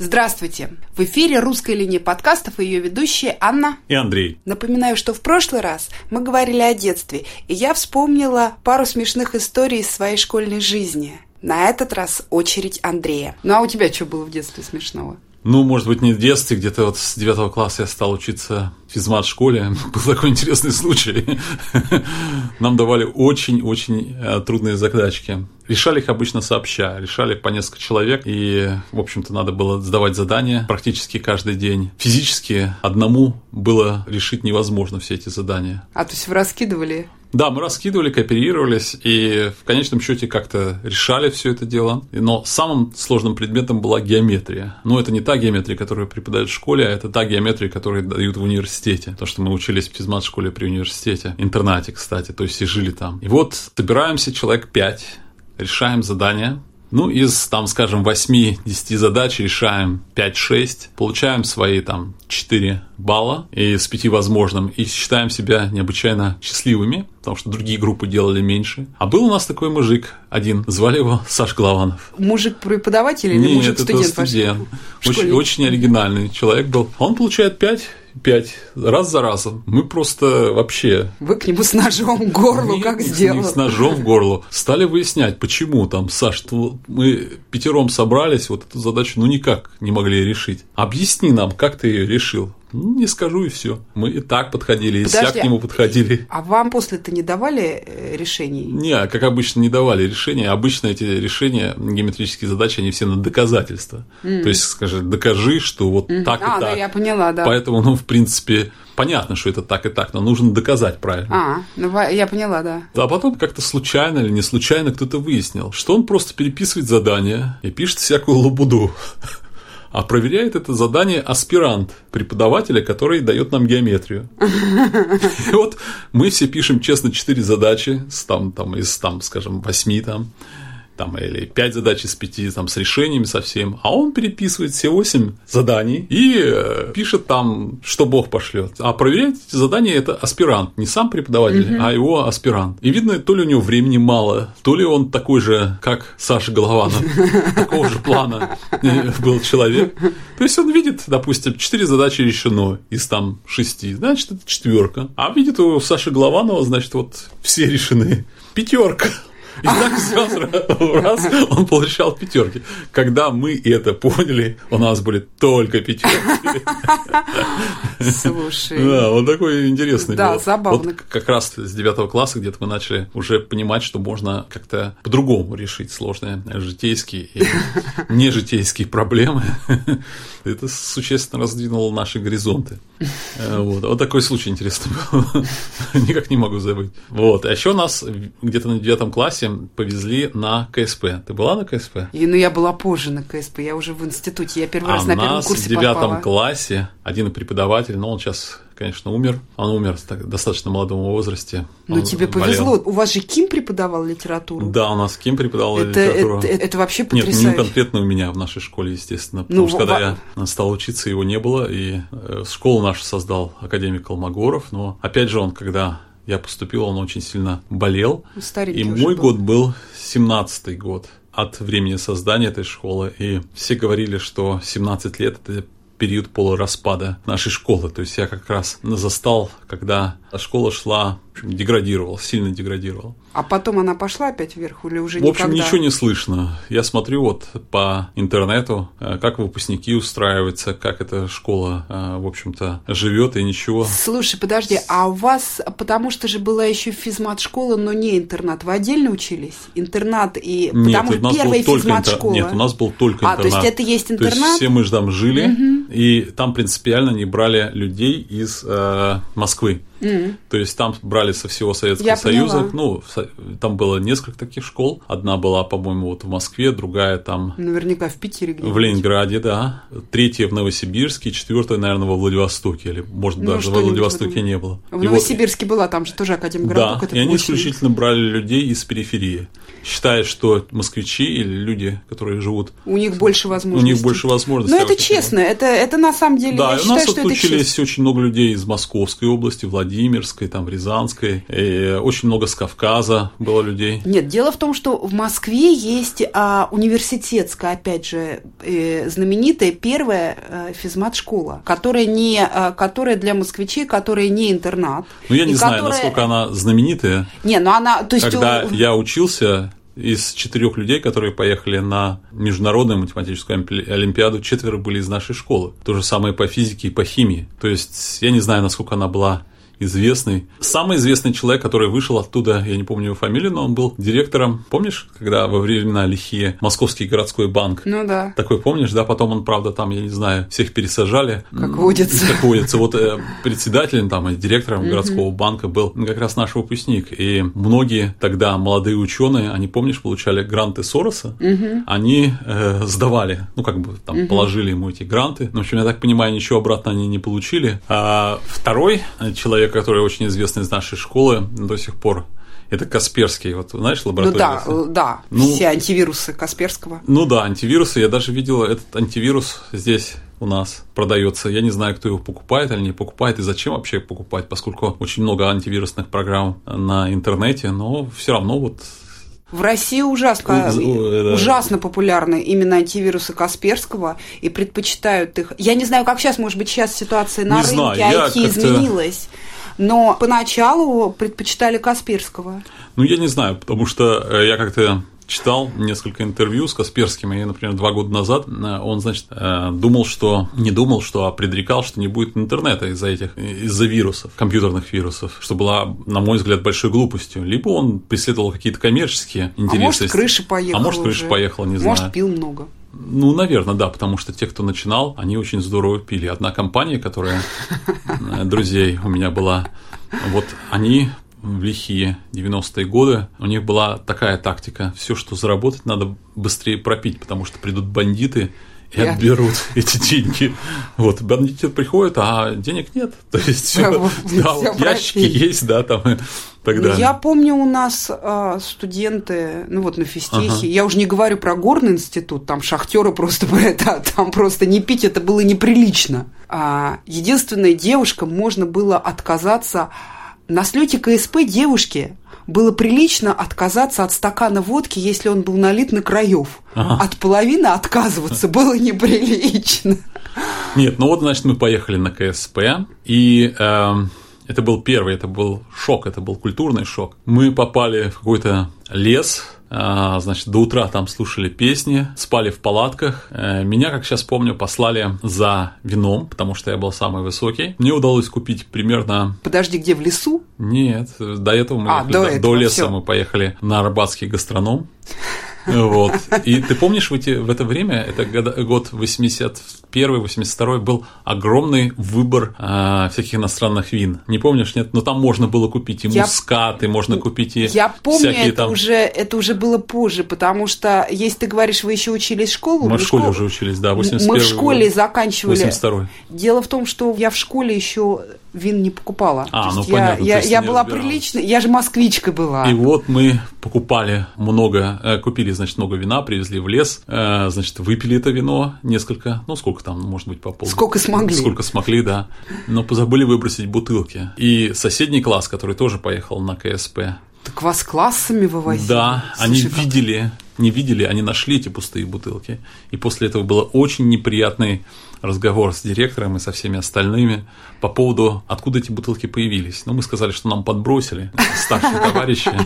Здравствуйте! В эфире русская линия подкастов и ее ведущие Анна и Андрей. Напоминаю, что в прошлый раз мы говорили о детстве, и я вспомнила пару смешных историй из своей школьной жизни. На этот раз очередь Андрея. Ну а у тебя что было в детстве смешного? Ну, может быть, не в детстве, где-то вот с девятого класса я стал учиться в физмат-школе. Был такой интересный случай. Нам давали очень-очень э, трудные задачки. Решали их обычно сообща, решали по несколько человек, и, в общем-то, надо было сдавать задания практически каждый день. Физически одному было решить невозможно все эти задания. А, то есть вы раскидывали да, мы раскидывали, кооперировались и в конечном счете как-то решали все это дело. Но самым сложным предметом была геометрия. Но это не та геометрия, которую преподают в школе, а это та геометрия, которую дают в университете. То, что мы учились в физмат-школе при университете. Интернате, кстати, то есть и жили там. И вот собираемся человек пять, решаем задание, ну, из, там, скажем, 8-10 задач решаем 5-6, получаем свои там 4 балла из 5 возможным и считаем себя необычайно счастливыми, потому что другие группы делали меньше. А был у нас такой мужик один, звали его Саш Голованов. Мужик-преподаватель или мужик-студент? Нет, это студент. Очень, очень оригинальный человек был. Он получает 5 пять раз за разом. Мы просто вообще... Вы к нему с ножом в горло не, как сделали? С ножом в горло. Стали выяснять, почему там, Саш, мы пятером собрались, вот эту задачу ну никак не могли решить. Объясни нам, как ты ее решил. Не скажу и все. Мы и так подходили, и Подожди, вся к нему подходили. А вам после это не давали э, решений? Не, как обычно, не давали решения. Обычно эти решения, геометрические задачи, они все на доказательства. Mm. То есть, скажи, докажи, что вот mm. так а, и так. Да, я поняла, да. Поэтому, ну, в принципе, понятно, что это так и так, но нужно доказать правильно. А, ну я поняла, да. А потом как-то случайно или не случайно кто-то выяснил, что он просто переписывает задания и пишет всякую лабуду а проверяет это задание аспирант преподавателя, который дает нам геометрию. И вот мы все пишем честно четыре задачи, там, там, из, там, скажем, восьми там, там, или 5 задач из 5 там, с решениями совсем, а он переписывает все 8 заданий и э, пишет там, что Бог пошлет. А проверять эти задания это аспирант, не сам преподаватель, угу. а его аспирант. И видно, то ли у него времени мало, то ли он такой же, как Саша Голованов, такого же плана был человек. То есть он видит, допустим, 4 задачи решено из там 6, значит, это четверка. А видит у Саши Голованова, значит, вот все решены. Пятерка. И так сразу раз он получал пятерки. Когда мы это поняли, у нас были только пятерки. Слушай. Да, он такой интересный Да, был. забавно. Вот как раз с девятого класса где-то мы начали уже понимать, что можно как-то по-другому решить сложные житейские и нежитейские проблемы. Это существенно раздвинуло наши горизонты. Э, вот. вот такой случай интересный был. Никак не могу забыть. Вот. А еще нас где-то на девятом классе повезли на КСП. Ты была на КСП? И, ну, я была позже на КСП. Я уже в институте. Я первый а раз на первом курсе в девятом классе один преподаватель, но он сейчас конечно, умер. Он умер в достаточно молодом возрасте. Ну, он тебе болел. повезло. У вас же Ким преподавал литературу. Да, у нас Ким преподавал это, литературу. Это, это, это вообще потрясающе. Нет, не конкретно у меня в нашей школе, естественно. Потому ну, что когда во... я стал учиться, его не было. И э, школу нашу создал академик Колмогоров. Но, опять же, он, когда я поступил, он очень сильно болел. Старенький и мой был. год был 17-й год от времени создания этой школы. И все говорили, что 17 лет – это период полураспада нашей школы. То есть я как раз застал, когда школа шла общем, деградировал, сильно деградировал. А потом она пошла опять вверх или уже В общем, никогда? ничего не слышно. Я смотрю вот по интернету, э, как выпускники устраиваются, как эта школа, э, в общем-то, живет и ничего. Слушай, подожди, а у вас, потому что же была еще физмат-школа, но не интернат, вы отдельно учились? Интернат и... Нет, потому что первая физмат-школа... Нет, у нас был только интернат. А, то есть это есть интернат? То есть все мы же там жили, угу. и там принципиально не брали людей из э, Москвы. Mm. То есть там брали со всего Советского Я Союза. Поняла. Ну, там было несколько таких школ. Одна была, по-моему, вот в Москве, другая там. Наверняка в Питере где-нибудь. В Ленинграде, да. Третья в Новосибирске, четвертая, наверное, во Владивостоке. Или, может, ну, даже во Владивостоке не было. В и Новосибирске вот... была, там же тоже Академгородок. Да, и они исключительно брали людей из периферии. Считая, что москвичи или люди, которые живут... У них больше возможностей. У них больше возможностей. Но это честно, это, это на самом деле, да, я у считаю, нас что отучились очень много людей из Московской области, Владимира Владимирской, там, Рязанской, и очень много с Кавказа было людей. Нет, дело в том, что в Москве есть а, университетская, опять же, э, знаменитая первая э, физмат-школа, которая, не, э, которая для москвичей, которая не интернат. Ну, я не знаю, которая... насколько она знаменитая. Не, ну она... То есть... Когда я учился, из четырех людей, которые поехали на международную математическую олимпиаду, четверо были из нашей школы. То же самое по физике и по химии. То есть я не знаю, насколько она была известный. Самый известный человек, который вышел оттуда, я не помню его фамилию, но он был директором, помнишь, когда во времена лихие Московский городской банк? Ну да. Такой помнишь, да? Потом он, правда, там, я не знаю, всех пересажали. Как водится. Как водится. Вот э, председателем там и директором городского банка был как раз наш выпускник. И многие тогда молодые ученые, они, помнишь, получали гранты Сороса, они э, сдавали, ну, как бы там положили ему эти гранты. Ну, в общем, я так понимаю, ничего обратно они не получили. А второй человек, человек, который очень известный из нашей школы до сих пор. Это Касперский, вот знаешь, лаборатория? Ну да, да, ну, все антивирусы Касперского. Ну да, антивирусы. Я даже видел этот антивирус здесь у нас продается. Я не знаю, кто его покупает или не покупает, и зачем вообще покупать, поскольку очень много антивирусных программ на интернете, но все равно вот в России ужасно, ужасно популярны именно антивирусы Касперского и предпочитают их. Я не знаю, как сейчас, может быть, сейчас ситуация на не рынке знаю, IT изменилась но поначалу предпочитали Касперского. Ну, я не знаю, потому что э, я как-то читал несколько интервью с Касперским, и, например, два года назад э, он, значит, э, думал, что, не думал, что, а предрекал, что не будет интернета из-за этих, из-за вирусов, компьютерных вирусов, что была, на мой взгляд, большой глупостью. Либо он преследовал какие-то коммерческие интересы. А может, крыша поехала А может, крыша уже. поехала, не знаю. Может, пил много. Ну, наверное, да, потому что те, кто начинал, они очень здорово пили. Одна компания, которая э, друзей у меня была, вот они в лихие 90-е годы, у них была такая тактика. Все, что заработать, надо быстрее пропить, потому что придут бандиты и Я... отберут эти деньги. Вот, бандиты приходят, а денег нет. То есть все, да, вот ящики есть, да, там тогда. Я помню, у нас а, студенты, ну вот на физтехе, ага. я уже не говорю про горный институт, там шахтеры просто это, там просто не пить это было неприлично. А, единственная девушка, можно было отказаться на слете КСП девушке было прилично отказаться от стакана водки, если он был налит на краев. Ага. От половины отказываться было неприлично. Нет, ну вот, значит, мы поехали на КСП, и э, это был первый, это был шок, это был культурный шок. Мы попали в какой-то лес, а, значит, до утра там слушали песни, спали в палатках. Э, меня, как сейчас помню, послали за вином, потому что я был самый высокий. Мне удалось купить примерно... Подожди, где, в лесу? Нет, до этого мы а, ехали, до, этого, до леса всё. мы поехали на Арбатский гастроном. Вот. И ты помнишь, в, эти, в это время, это год 81-82 был огромный выбор э, всяких иностранных вин. Не помнишь, нет? Но там можно было купить и я, мускат, и можно купить и Я помню, всякие это, там... уже, это уже было позже, потому что, если ты говоришь, вы еще учились в школу... Мы в школе уже учились, да, 81 Мы в школе год, заканчивали... 82 Дело в том, что я в школе еще вин не покупала. А, ну я, понятно. Я, я была приличной, я же москвичка была. И вот мы покупали много, э, купили, значит, много вина, привезли в лес, э, значит, выпили это вино несколько, ну сколько там, может быть, по пол. Сколько смогли. Сколько смогли, да. Но позабыли выбросить бутылки. И соседний класс, который тоже поехал на КСП, так вас классами вывозили? Да, Слушай, они как... видели, не видели, они нашли эти пустые бутылки. И после этого было очень неприятный разговор с директором и со всеми остальными по поводу, откуда эти бутылки появились. Ну, мы сказали, что нам подбросили старшие товарищи.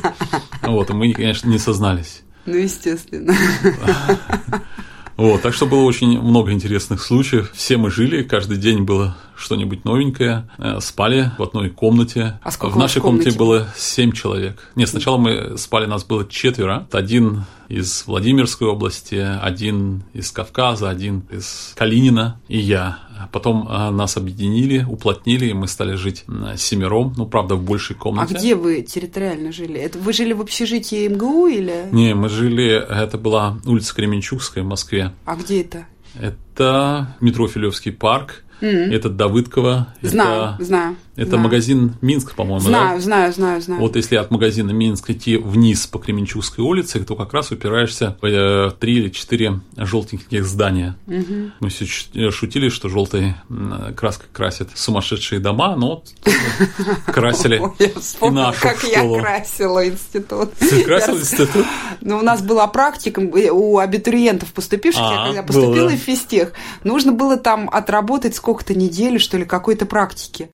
Вот, и мы, конечно, не сознались. Ну, естественно. Вот, так что было очень много интересных случаев. Все мы жили, каждый день было что-нибудь новенькое, э, спали в одной комнате. А сколько в нашей комнате? комнате было семь человек. Нет, сначала мы спали, нас было четверо. Один из Владимирской области, один из Кавказа, один из Калинина и я. Потом а, нас объединили, уплотнили, и мы стали жить семером, ну, правда, в большей комнате. А где вы территориально жили? Это вы жили в общежитии МГУ или? Не, мы жили, это была улица Кременчугская в Москве. А где это? Это метро Филевский парк. Mm-hmm. Это Давыдкова. Знаю, это, знаю. Это знаю. магазин Минск, по-моему, знаю, да? Знаю, знаю, знаю. Вот если от магазина Минск идти вниз по Кременчугской улице, то как раз упираешься в э, три или четыре желтеньких здания. Угу. Мы все шутили, что желтой краской красят сумасшедшие дома, но красили и нашу как я красила институт. Ты красил институт? Ну, у нас была практика у абитуриентов поступивших, я А, когда поступила в физтех, нужно было там отработать сколько-то недель, что ли, какой-то практики.